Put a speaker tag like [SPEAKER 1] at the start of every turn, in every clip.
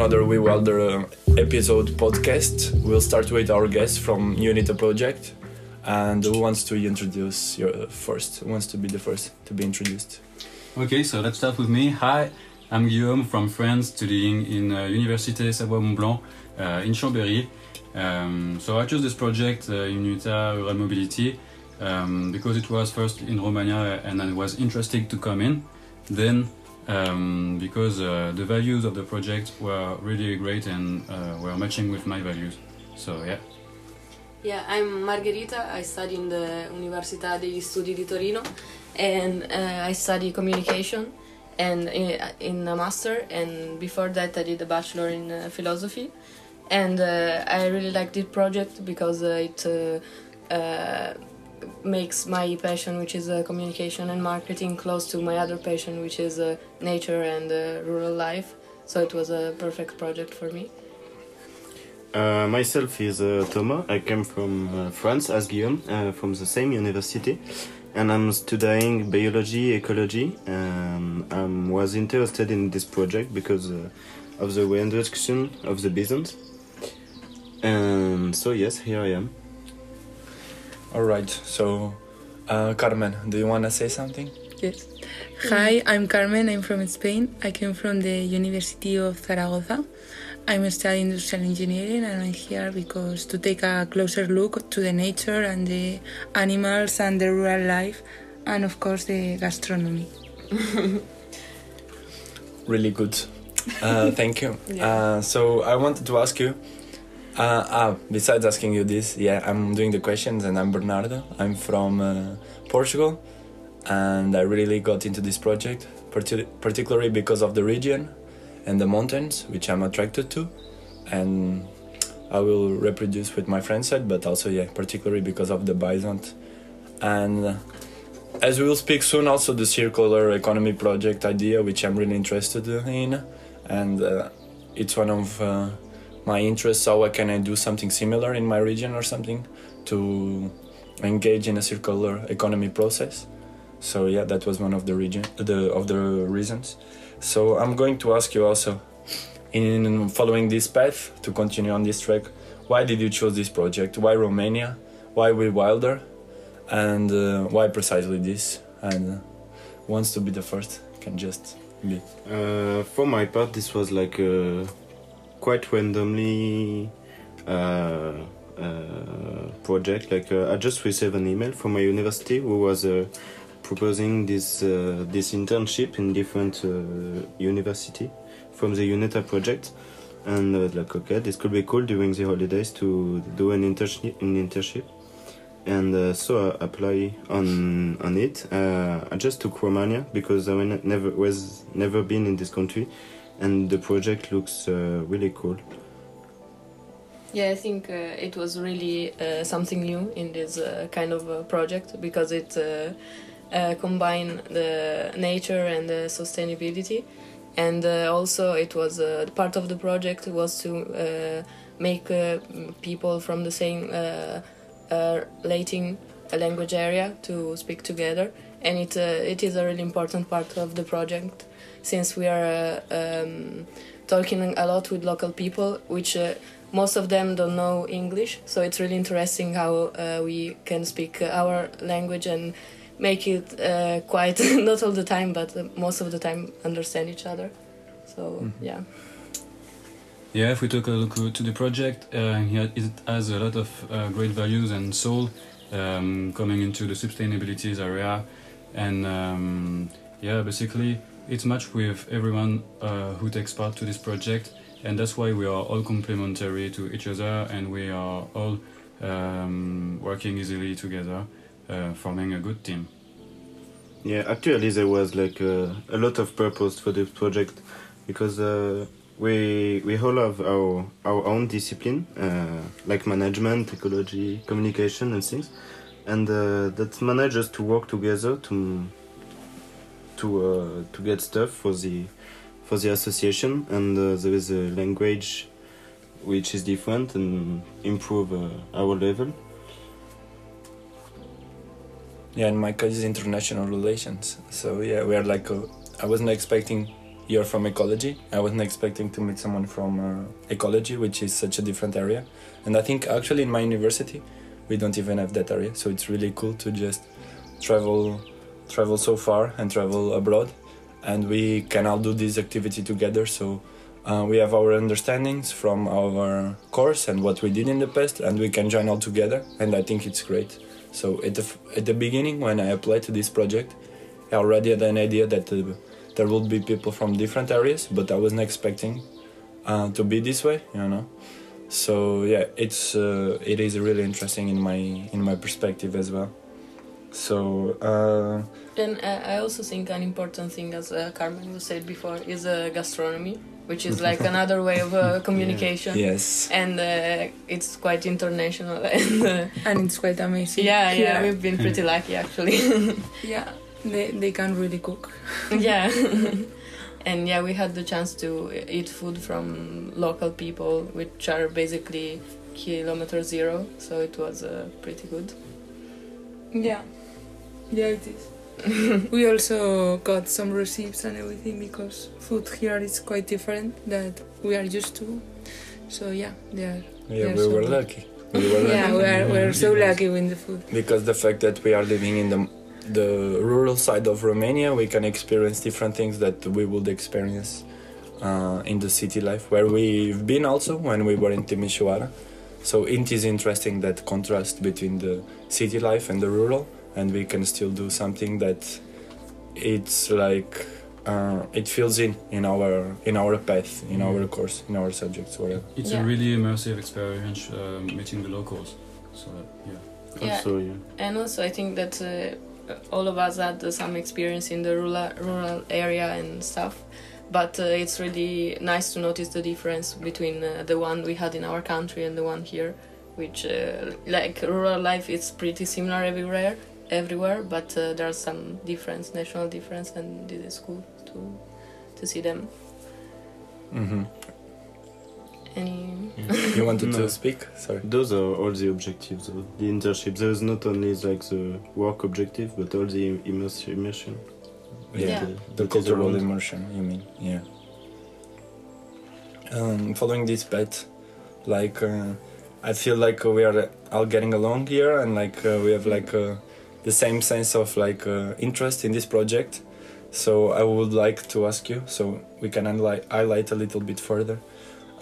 [SPEAKER 1] another We Wilder uh, episode podcast. We'll start with our guest from Unita Project. And who wants to introduce your uh, first? Who wants to be the first to be introduced?
[SPEAKER 2] Okay, so let's start with me. Hi, I'm Guillaume from France, studying in uh, Université Savoie-Mont-Blanc uh, in Chambéry. Um, so I chose this project, uh, Unita Rural Mobility, um, because it was first in Romania and I was interested to come in. Then um, because uh, the values of the project were really great and uh, were matching with my values. So yeah.
[SPEAKER 3] Yeah, I'm Margherita. I study in the Università degli Studi di Torino, and uh, I study communication and in, in, a master. And before that, I did a bachelor in uh, philosophy. And uh, I really like this project because uh, it makes my passion, which is uh, communication and marketing, close to my other passion, which is uh, nature and uh, rural life. So it was a perfect project for me.
[SPEAKER 4] Uh, myself is uh, Thomas. I came from uh, France as Guillaume, from the same university, and I'm studying biology, ecology. Um, I was interested in this project because of the reintroduction of the bisons. And so yes, here I am.
[SPEAKER 1] All right. So, uh, Carmen, do you want to say something?
[SPEAKER 5] Yes. Hi, I'm Carmen. I'm from Spain. I came from the University of Zaragoza. I'm studying industrial engineering and I'm here because to take a closer look to the nature and the animals and the rural life and of course the gastronomy.
[SPEAKER 1] really good. Uh, thank you. Yeah. Uh, so I wanted to ask you uh, ah, besides asking you this, yeah, I'm doing the questions and I'm Bernardo. I'm from uh, Portugal and I really got into this project, particularly because of the region and the mountains, which I'm attracted to. And I will reproduce with my friend said, but also, yeah, particularly because of the bison. And uh, as we will speak soon, also the circular economy project idea, which I'm really interested in. And uh, it's one of uh, my interests so can i do something similar in my region or something to engage in a circular economy process. So yeah that was one of the region the of the reasons. So i'm going to ask you also in following this path to continue on this track why did you choose this project? Why romania? Why we wilder? And uh, why precisely this? And uh, wants to be the first can just be.
[SPEAKER 4] Uh, for my part this was like a quite randomly uh, uh, project. Like uh, I just received an email from my university who was proposing this this internship in different university from the UNITA project. And uh, like okay this could be cool during the holidays to do an internship an internship. And uh, so I apply on on it. Uh, I just took Romania because I never was never been in this country and the project looks uh, really cool.
[SPEAKER 3] Yeah, I think uh, it was really uh, something new in this uh, kind of uh, project because it uh, uh, combined the nature and the sustainability, and also it was part of the project was to make people from the same Latin language area to speak together, and it it is a really important part of the project since we are uh, um, talking a lot with local people, which uh, most of them don't know English. So it's really interesting how uh, we can speak our language and make it uh, quite not all the time, but most of the time understand each other. So mm-hmm. yeah.
[SPEAKER 2] Yeah, if we take a look to the project, uh, it has a lot of uh, great values and soul um, coming into the sustainability area, and um, yeah, basically it's much with everyone uh, who takes part to this project, and that's why we are all complementary to each other, and we are all um, working easily together, uh, forming a good team.
[SPEAKER 4] Yeah, actually, there was like uh, a lot of purpose for this project because uh, we we all have our our own discipline, uh, like management, ecology, communication, and things, and uh, that manages to work together to to uh, to get stuff for the for the association, and uh, there is a language which is different and improve our level.
[SPEAKER 1] Yeah, and my case is international relations. So yeah, we are like I wasn't expecting you're from ecology. I wasn't expecting to meet someone from uh, ecology, which is such a different area. And I think actually in my university, we don't even have that area. So it's really cool to just travel, travel so far and travel abroad, and we can all do this activity together. So. Uh, we have our understandings from our course and what we did in the past, and we can join all together. And I think it's great. So at the at the beginning, when I applied to this project, I already had an idea that uh, there would be people from different areas, but I wasn't expecting uh, to be this way, you know. So yeah, it's uh, it is really interesting in my in my perspective as well. So uh,
[SPEAKER 3] And uh, I also think an important thing, as uh, Carmen was said before, is uh, gastronomy, which is like another way of uh, communication.
[SPEAKER 1] yes,
[SPEAKER 3] And uh, it's quite international. And uh,
[SPEAKER 5] and it's quite amazing.
[SPEAKER 3] yeah, yeah,
[SPEAKER 5] Here.
[SPEAKER 3] we've been pretty lucky actually.
[SPEAKER 5] yeah, they they can really cook.
[SPEAKER 3] yeah. And yeah, we had the chance to eat food from local people, which are basically kilometer zero. So it was uh, pretty good.
[SPEAKER 5] Yeah, yeah, it is. we also got some receipts and everything because food here is quite different that we are used to. So yeah, they are.
[SPEAKER 1] yeah,
[SPEAKER 5] Yeah,
[SPEAKER 1] we
[SPEAKER 5] so
[SPEAKER 1] were
[SPEAKER 5] good.
[SPEAKER 1] lucky. We were
[SPEAKER 5] Yeah, we are. We are so lucky with the food.
[SPEAKER 1] because the fact that we are living in the the rural side of Romania, we can experience different things that we would experience uh, in the city life, where we've been also when we were in Timișoara. So it is interesting that contrast between the city life and the rural, and we can still do something that it's like uh, it fills in in our in our path, in our course, in our subjects, whatever.
[SPEAKER 2] It's
[SPEAKER 3] Yeah.
[SPEAKER 2] a really immersive experience uh, meeting the locals. So yeah.
[SPEAKER 3] Yeah.
[SPEAKER 4] Also, yeah.
[SPEAKER 3] And also, I think that uh, all of us had some experience in the rural rural area and stuff. But uh, it's really nice to notice the difference between uh, the one we had in our country and the one here, which uh, like rural life is pretty similar everywhere, everywhere. But uh, there's some difference, national difference, and it is cool to to see them.
[SPEAKER 1] hmm
[SPEAKER 3] Any
[SPEAKER 1] You wanted
[SPEAKER 4] No.
[SPEAKER 1] to speak? Sorry.
[SPEAKER 4] Those are all the objectives of the internship. There is not only like the work objective, but all the immers- immersion.
[SPEAKER 3] Yeah.
[SPEAKER 1] the
[SPEAKER 4] that is
[SPEAKER 1] cultural immersion you mean yeah um, following this path like uh, i feel like we are all getting along here and like uh, we have like uh, the same sense of like uh, interest in this project so i would like to ask you so we can highlight, highlight a little bit further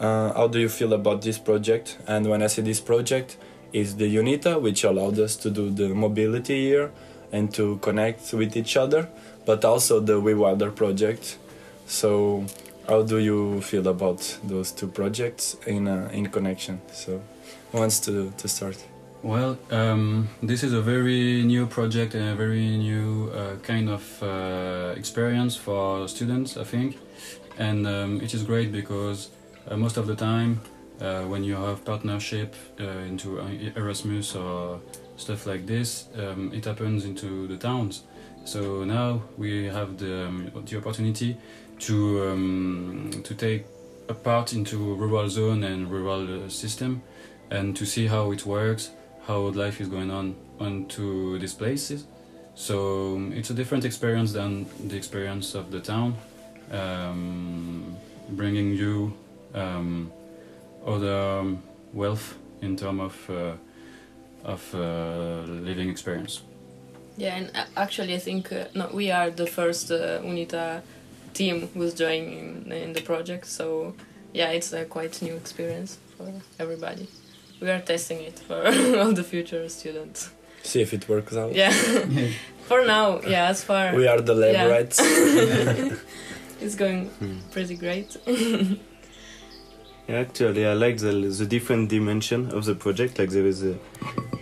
[SPEAKER 1] uh, how do you feel about this project and when i say this project is the unita which allowed us to do the mobility here and to connect with each other but also the We Wilder project. So, how do you feel about those two projects in uh, in connection? So, who wants to to start?
[SPEAKER 2] Well, um, this is a very new project and a very new uh, kind of uh, experience for students, I think. And um, it is great because most of the time, uh, when you have partnership uh, into Erasmus or stuff like this, um, it happens into the towns. So now we have the, um, the opportunity to um, to take a part into rural zone and rural uh, system, and to see how it works, how life is going on onto these places. So um, it's a different experience than the experience of the town, um, bringing you um, other um, wealth in terms of uh, of uh, living experience.
[SPEAKER 3] Yeah, and actually, I think uh, no, we are the first uh, UNITA team who's joining in, in the project. So yeah, it's a quite new experience for everybody. We are testing it for all the future students.
[SPEAKER 1] See if it works out.
[SPEAKER 3] Yeah, for now, yeah, as far
[SPEAKER 1] We are the lab
[SPEAKER 3] Yeah.
[SPEAKER 1] rats.
[SPEAKER 3] it's going
[SPEAKER 4] Hmm.
[SPEAKER 3] pretty great.
[SPEAKER 4] Actually, I like the the different dimension of the project. Like there is a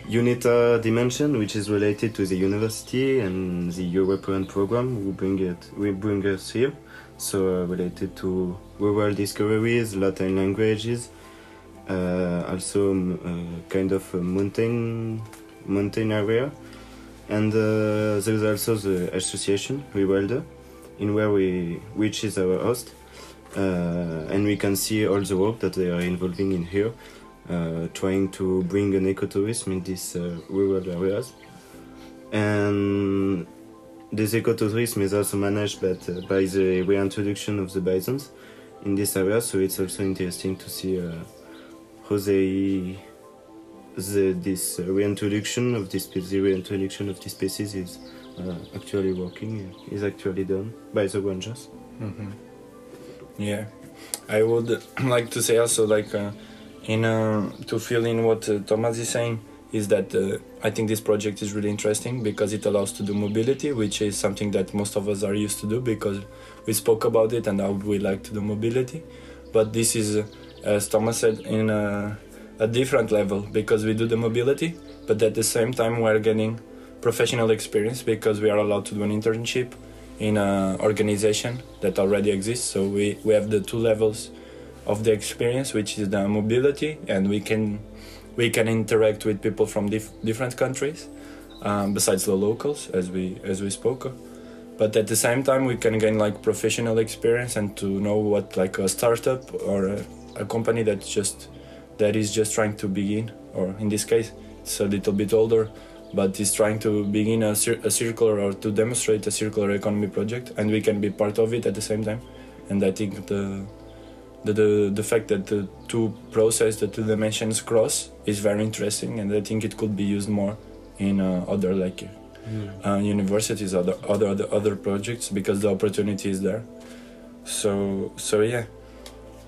[SPEAKER 4] UNITA dimension, which is related to the university and the European program. We bring it, we bring us here. So uh, related to rural discoveries, Latin languages, uh, also um, uh, kind of a mountain mountain area, and uh, there is also the association We Wilder, in where we which is our host and we can see all the work that they are involving in here, uh, trying to bring an ecotourism in these uh, rural areas. And this ecotourism is also managed but, uh, by the reintroduction of the bisons in this area, so it's also interesting to see uh, how they the, this reintroduction of this reintroduction of this species is uh, actually working, is actually done by the rangers.
[SPEAKER 1] hmm Yeah, I would like to say also like uh, in uh, to fill in what uh, Thomas is saying is that uh, I think this project is really interesting because it allows to do mobility, which is something that most of us are used to do because we spoke about it and how we like to do mobility. But this is, uh, as Thomas said, in a, a different level because we do the mobility, but at the same time we're getting professional experience because we are allowed to do an internship in an organization that already exists. So we, we have the two levels of the experience, which is the mobility, and we can we can interact with people from dif- different countries, um, besides the locals, as we as we spoke. But at the same time, we can gain like professional experience and to know what like a startup or a, a company that's just that is just trying to begin, or in this case, it's a little bit older, but is trying to begin a, cir- a circular or to demonstrate a circular economy project, and we can be part of it at the same time. And I think the the the, the fact that the two process, the two dimensions cross, is very interesting, and I think it could be used more in uh, other like uh, universities, other other other other projects because the opportunity is there. So so yeah.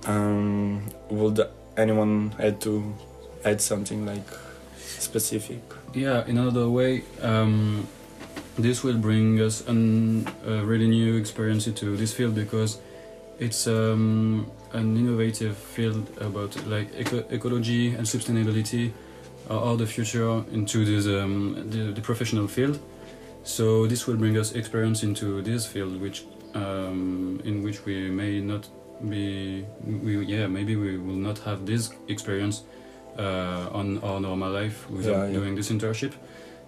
[SPEAKER 1] Um, would anyone add to add something like specific?
[SPEAKER 2] Yeah, in another way, um, this will bring us an, a really new experience into this field because it's um, an innovative field about like eco- ecology and sustainability are, the future into this um, the, the professional field. So this will bring us experience into this field, which um, in which we may not be we yeah maybe we will not have this experience uh, on our normal life without
[SPEAKER 1] Yeah, yeah.
[SPEAKER 2] doing this internship.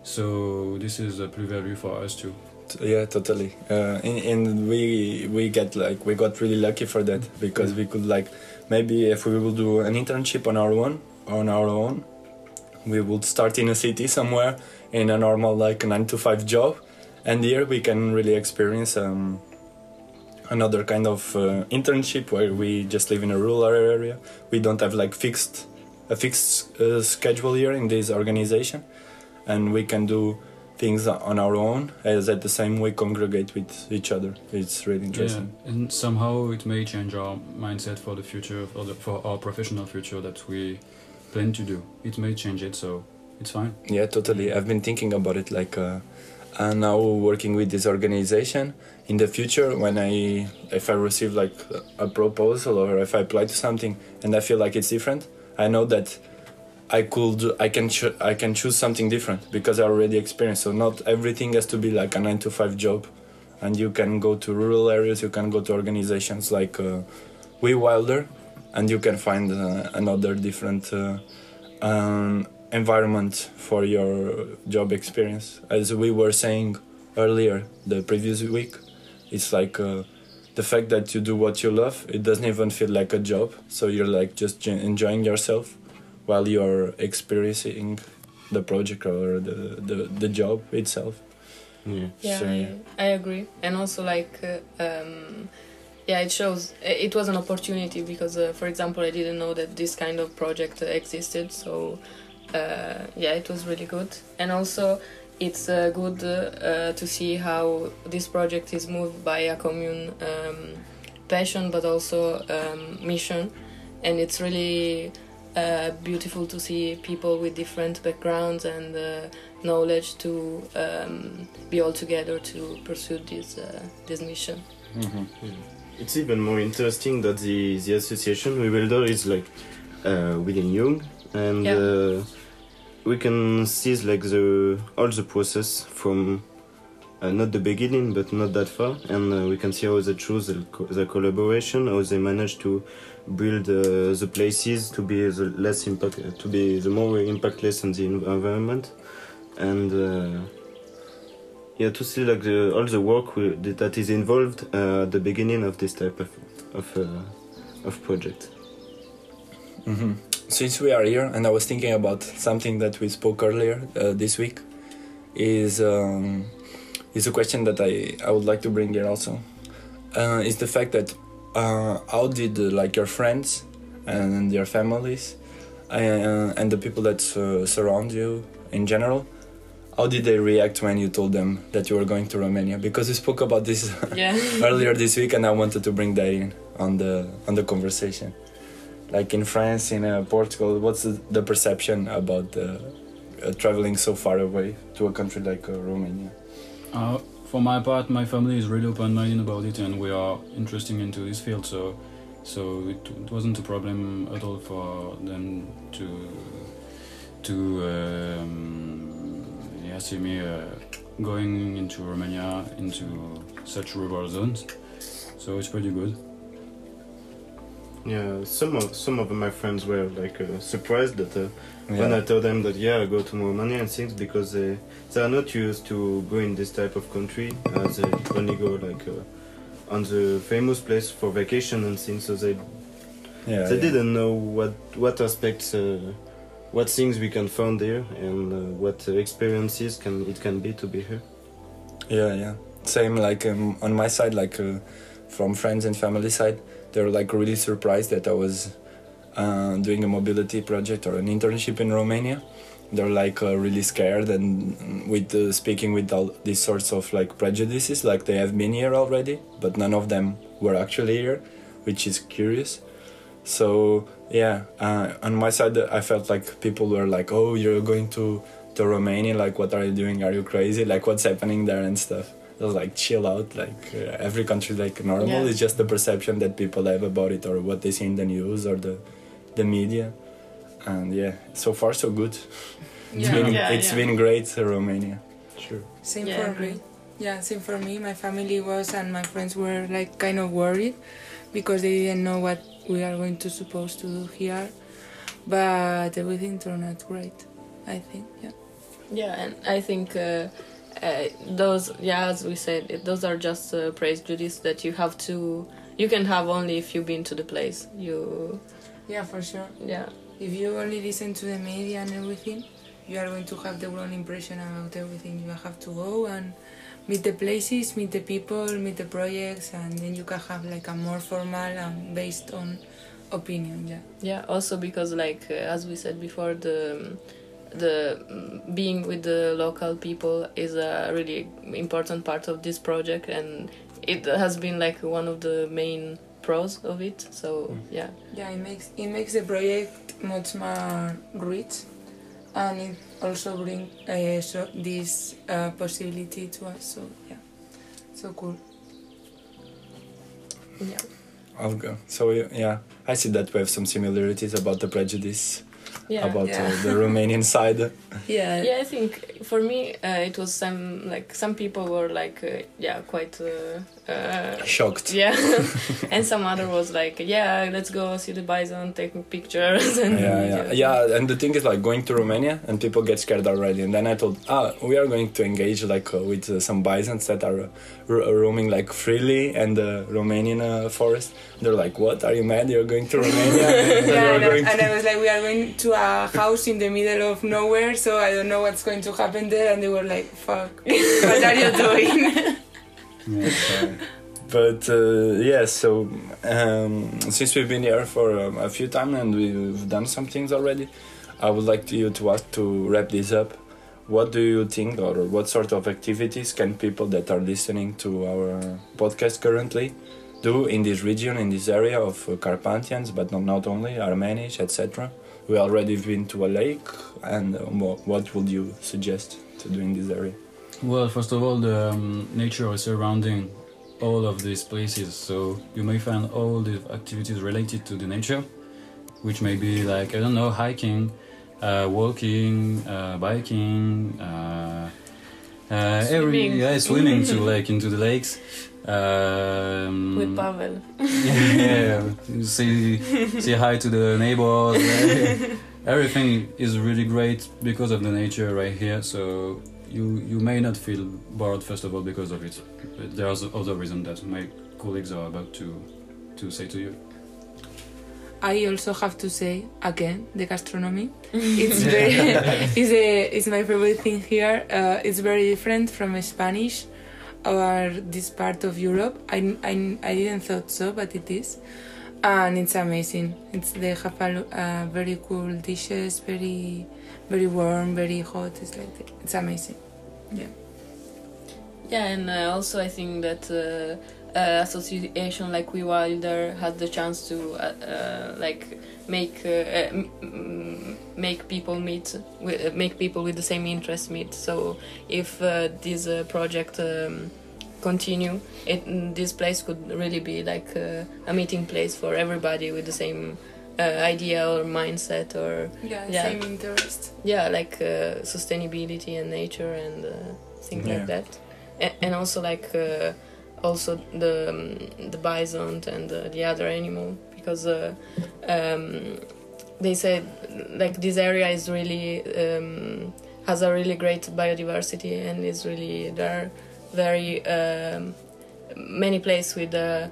[SPEAKER 2] So this is a plus value for us too.
[SPEAKER 1] Yeah, totally. Uh, and, and we we get like we got really lucky for that because we could like maybe if we will do an internship on our own on our own, we would start in a city somewhere in a normal like nine to five job, and here we can really experience um, another kind of uh, internship where we just live in a rural area. We don't have like fixed a fixed uh, schedule here in this organization, and we can do things on our own as at the same we congregate with each other. It's really interesting.
[SPEAKER 2] Yeah, and somehow it may change our mindset for the future, for, the, for our professional future that we plan to do. It may change it, so it's fine.
[SPEAKER 1] Yeah, totally. I've been thinking about it like uh, and now working with this organization in the future when I if I receive like a proposal or if I apply to something and I feel like it's different, I know that I could I can cho- I can choose something different because I already experienced. So not everything has to be like a nine to five job, and you can go to rural areas. You can go to organizations like uh, We Wilder, and you can find uh, another different uh, um, environment for your job experience. As we were saying earlier, the previous week, it's like. The fact that you do what you love, it doesn't even feel like a job. So you're like just enjoying yourself while you're experiencing the project or the, the, the job itself.
[SPEAKER 4] Yeah.
[SPEAKER 3] Yeah,
[SPEAKER 1] So,
[SPEAKER 3] I, I agree. And also, like, uh, um, yeah, it shows it was an opportunity because, uh, for example, I didn't know that this kind of project uh, existed. So, uh, yeah, it was really good. And also, it's uh, good uh, to see how this project is moved by a commune um, passion but also um, mission. And it's really uh, beautiful to see people with different backgrounds and uh, knowledge to um, be all together to pursue this uh, this mission.
[SPEAKER 1] Mm-hmm.
[SPEAKER 4] It's even more interesting that the, the association we Wilder is like uh, within young and
[SPEAKER 3] Yeah.
[SPEAKER 4] Uh, we can see like the all the process from uh, not the beginning but not that far and uh, we can see how they choose the, co- the collaboration how they manage to build uh, the places to be the less impact to be the more impactless on the environment. And uh, yeah to see like the, all the work we, that is involved uh, at the beginning of this type of of, uh, of project.
[SPEAKER 1] Hmm Since we are here, and I was thinking about something that we spoke earlier uh, this week, is um, is a question that I, I would like to bring here also. Uh, is the fact that uh, how did uh, like your friends and your families uh, and the people that uh, surround you in general, how did they react when you told them that you were going to Romania? Because we spoke about this
[SPEAKER 3] Yeah.
[SPEAKER 1] earlier this week, and I wanted to bring that in on the on the conversation. Like in France, in uh, Portugal, what's the, the perception about uh, uh, traveling so far away to a country like uh, Romania?
[SPEAKER 2] Uh, for my part, my family is really open-minded about it, and we are interested into this field. So, so it, it wasn't a problem at all for them to to um, yeah see me uh, going into Romania into such rural zones. So it's pretty good.
[SPEAKER 4] Yeah, some of some of my friends were like uh, surprised that uh, when I told them that yeah I go to Romania and things because they they are not used to go in this type of country as they only go like uh, on the famous place for vacation and things so they
[SPEAKER 1] yeah,
[SPEAKER 4] they
[SPEAKER 1] yeah.
[SPEAKER 4] didn't know what what aspects uh, what things we can find there and uh, what uh, experiences can it can be to be here.
[SPEAKER 1] Yeah, yeah. Same like um, on my side, like uh, from friends and family side, they were like really surprised that I was uh, doing a mobility project or an internship in Romania. They're like uh, really scared and with uh, speaking with all these sorts of like prejudices, like they have been here already, but none of them were actually here, which is curious. So yeah, uh, on my side, I felt like people were like, "Oh, you're going to to Romania? Like, what are you doing? Are you crazy? Like, what's happening there and stuff?" I was like, "Chill out. Like, uh, every country like normal.
[SPEAKER 3] Yeah.
[SPEAKER 1] It's just the perception that people have about it, or what they see in the news or the the media." And yeah, so far so good. It's
[SPEAKER 5] Yeah.
[SPEAKER 1] been
[SPEAKER 3] Yeah,
[SPEAKER 1] it's
[SPEAKER 3] yeah.
[SPEAKER 1] been great, uh, Romania.
[SPEAKER 4] Sure.
[SPEAKER 5] Same
[SPEAKER 3] Yeah,
[SPEAKER 5] for me. Yeah, same for me. My family was and my friends were like kind of worried because they didn't know what we are going to supposed to do here. But everything turned out great. I think. Yeah.
[SPEAKER 3] Yeah, and I think uh, uh, those, yeah, as we said, it, those are just uh, duties that you have to, you can have only if you've been to the place. You,
[SPEAKER 5] Yeah, for sure.
[SPEAKER 3] yeah,
[SPEAKER 5] If you only listen to the media and everything, you are going to have the wrong impression about everything. You have to go and meet the places, meet the people, meet the projects, and then you can have like a more formal and based on opinion. Yeah.
[SPEAKER 3] yeah. Also because, like uh, as we said before, the the mm, being with the local people is a really important part of this project, and it has been like one of the main pros of it. So yeah,
[SPEAKER 5] Yeah, it makes it makes the project much more rich, and it also bring uh, so this uh, possibility to us. So yeah, so cool.
[SPEAKER 3] yeah.
[SPEAKER 1] I'll go. So yeah, I see that we have some similarities about the prejudice
[SPEAKER 3] Yeah.
[SPEAKER 1] about
[SPEAKER 5] Yeah.
[SPEAKER 1] Uh, the Romanian side.
[SPEAKER 5] Yeah.
[SPEAKER 3] yeah i think for me uh, it was some like some people were like uh, yeah quite uh, uh,
[SPEAKER 1] Shocked.
[SPEAKER 3] yeah and some other was like yeah let's go see the bison take pictures and
[SPEAKER 1] yeah, yeah, yeah. And the thing is, like going to Romania, and people get scared already. And then I told, ah, we are going to engage like uh, with uh, some bisons that are uh, ro- roaming like freely in the Romanian uh, forest. They're like, what? Are you mad? You're going to Romania? And
[SPEAKER 5] Yeah,
[SPEAKER 1] you're
[SPEAKER 5] and, I, and I was like, we are going to a house in the middle of nowhere, so I don't know what's going to happen there. And they were like, fuck, what are you doing?
[SPEAKER 2] Yeah,
[SPEAKER 1] But uh, yeah, so um, since we've been here for um, a few times and we've done some things already, I would like to you to ask to wrap this up. What do you think, or what sort of activities can people that are listening to our podcast currently do in this region, in this area of Carpathians, but not, not only Armeniș, etc. We already been to a lake, and uh, what, what would you suggest to do in this area?
[SPEAKER 2] Well, first of all, the um, nature is surrounding all of these places, so you may find all the activities related to the nature, which may be like I don't know, hiking, uh, walking, uh, biking, uh, uh, every
[SPEAKER 3] Swimming.
[SPEAKER 2] yeah, swimming to like into the lakes. Um,
[SPEAKER 3] with Pavel
[SPEAKER 2] yeah, say say hi to the neighbors. Everything is really great because of the nature right here. So you you may not feel bored first of all because of it. But there's other reason that my colleagues are about to to say to you.
[SPEAKER 5] I also have to say again the gastronomy. It's very, it's, a, it's my favorite thing here. Uh, it's very different from Spanish or this part of Europe. I, I, I didn't thought so, but it is, and it's amazing. It's they have a, uh, very cool dishes, very very warm, very hot. It's like it's amazing. Yeah.
[SPEAKER 3] Yeah, and uh, also I think that uh, uh, association like We Wilder had the chance to uh, uh, like make uh, uh, m- m- make people meet, wi- uh, make people with the same interests meet. So if uh, this uh, project um, continue, it this place could really be like uh, a meeting place for everybody with the same uh, idea or mindset or
[SPEAKER 5] Yeah,
[SPEAKER 3] Yeah.
[SPEAKER 5] same interest.
[SPEAKER 3] yeah like uh, sustainability and nature and uh, things
[SPEAKER 1] Yeah.
[SPEAKER 3] like that and, and also like uh, also the um, the bison and uh, the other animal because uh, um, they said like this area is really um, has a really great biodiversity and is really there very um, many places with uh,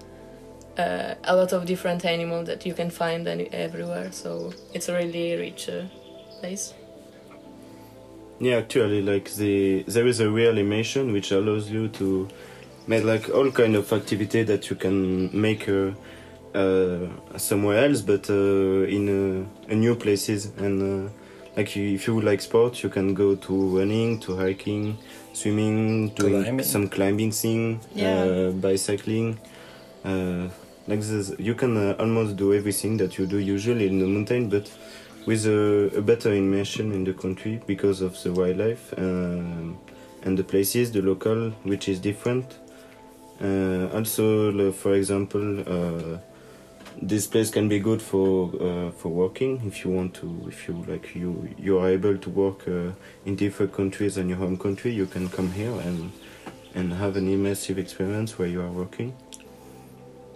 [SPEAKER 3] uh, a lot of different animals that you can find everywhere. So it's a really rich uh, place.
[SPEAKER 4] Yeah, actually, like the there is a real animation which allows you to make like all kind of activity that you can make uh, uh, somewhere else, but uh, in uh, new places. And uh, like you, if you like sport, you can go to running, to hiking, swimming, doing
[SPEAKER 1] Climbing.
[SPEAKER 4] some climbing thing,
[SPEAKER 3] Yeah.
[SPEAKER 4] uh, bicycling. Uh, like this, you can uh, almost do everything that you do usually in the mountain, but with a, a better immersion in the country because of the wildlife um, and the places, the local, which is different. Uh, also, for example, uh, this place can be good for uh, for working if you want to. If you like, you you are able to work uh, in different countries than your home country. You can come here and and have an immersive experience where you are working.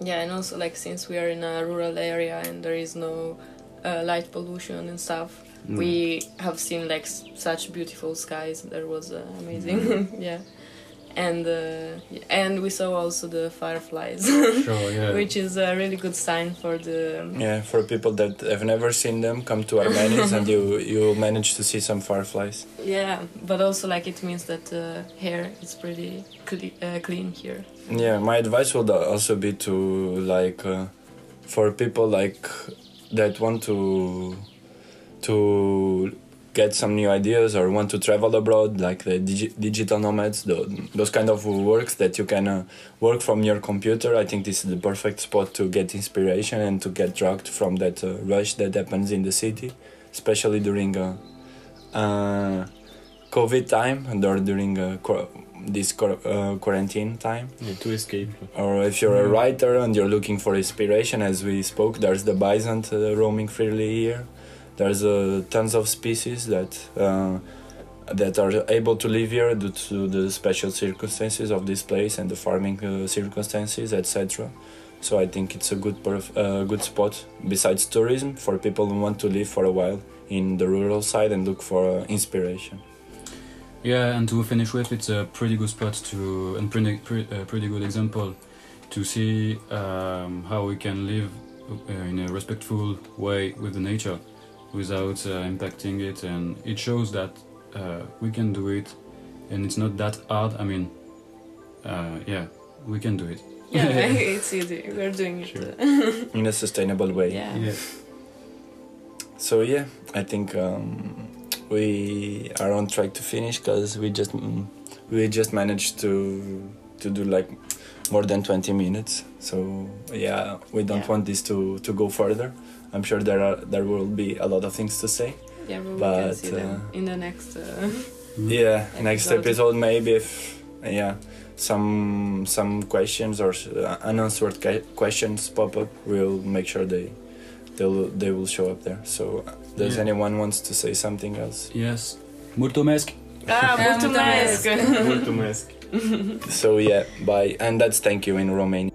[SPEAKER 3] Yeah, and also like since we are in a rural area and there is no uh, light pollution and stuff,
[SPEAKER 4] Mm.
[SPEAKER 3] we have seen like s- such beautiful skies. That was uh, amazing. yeah, and uh, and we saw also the fireflies,
[SPEAKER 2] Sure, yeah.
[SPEAKER 3] which is a really good sign for the.
[SPEAKER 1] Yeah, for people that have never seen them, come to Armeniș and you you manage to see some fireflies.
[SPEAKER 3] Yeah, but also like it means that uh, hair is pretty cle- uh, clean here.
[SPEAKER 1] Yeah, my advice would also be to like uh, for people like that want to to get some new ideas or want to travel abroad, like the digi- digital nomads, the, those kind of works that you can uh, work from your computer. I think this is the perfect spot to get inspiration and to get drugged from that uh, rush that happens in the city, especially during uh, uh, COVID time and or during uh, qu- this qu- uh, quarantine time
[SPEAKER 4] Yeah, to escape.
[SPEAKER 1] or if you're a writer and you're looking for inspiration as we spoke there's the bison uh, roaming freely here there's uh, tons of species that uh, that are able to live here due to the special circumstances of this place and the farming uh, circumstances etc so i think it's a good uh, good spot. Besides tourism for people who want to live for a while in the rural side and look for uh, inspiration.
[SPEAKER 2] Yeah, and to finish with, it's a pretty good spot to and pretty pretty, good example to see um, how we can live in a respectful way with the nature without uh, impacting it, and it shows that uh, we can do it, and it's not that hard. I mean, uh, yeah, we can do it.
[SPEAKER 3] Yeah, it's easy. We're doing it.
[SPEAKER 2] Sure.
[SPEAKER 1] in a sustainable way
[SPEAKER 3] yeah.
[SPEAKER 1] So yeah, I think um, we are on track to finish because we just mm, we just managed to to do like more than 20 minutes. So yeah, we don't
[SPEAKER 3] Yeah.
[SPEAKER 1] want this to to go further. I'm sure there are there will be a lot of things to say.
[SPEAKER 3] Yeah, but we can
[SPEAKER 1] But,
[SPEAKER 3] see them
[SPEAKER 1] uh,
[SPEAKER 3] in the next. Uh,
[SPEAKER 1] Yeah, next
[SPEAKER 3] Episode.
[SPEAKER 1] episode maybe if yeah some some questions or uh, unanswered questions pop up, we'll make sure they they'll they will show up there. So uh, does
[SPEAKER 2] Yeah.
[SPEAKER 1] anyone wants to say something else?
[SPEAKER 2] Yes, mulțumesc.
[SPEAKER 3] ah,
[SPEAKER 5] mulțumesc.
[SPEAKER 3] mulțumesc!
[SPEAKER 4] Mulțumesc.
[SPEAKER 1] So yeah, bye, and that's thank you in Romanian.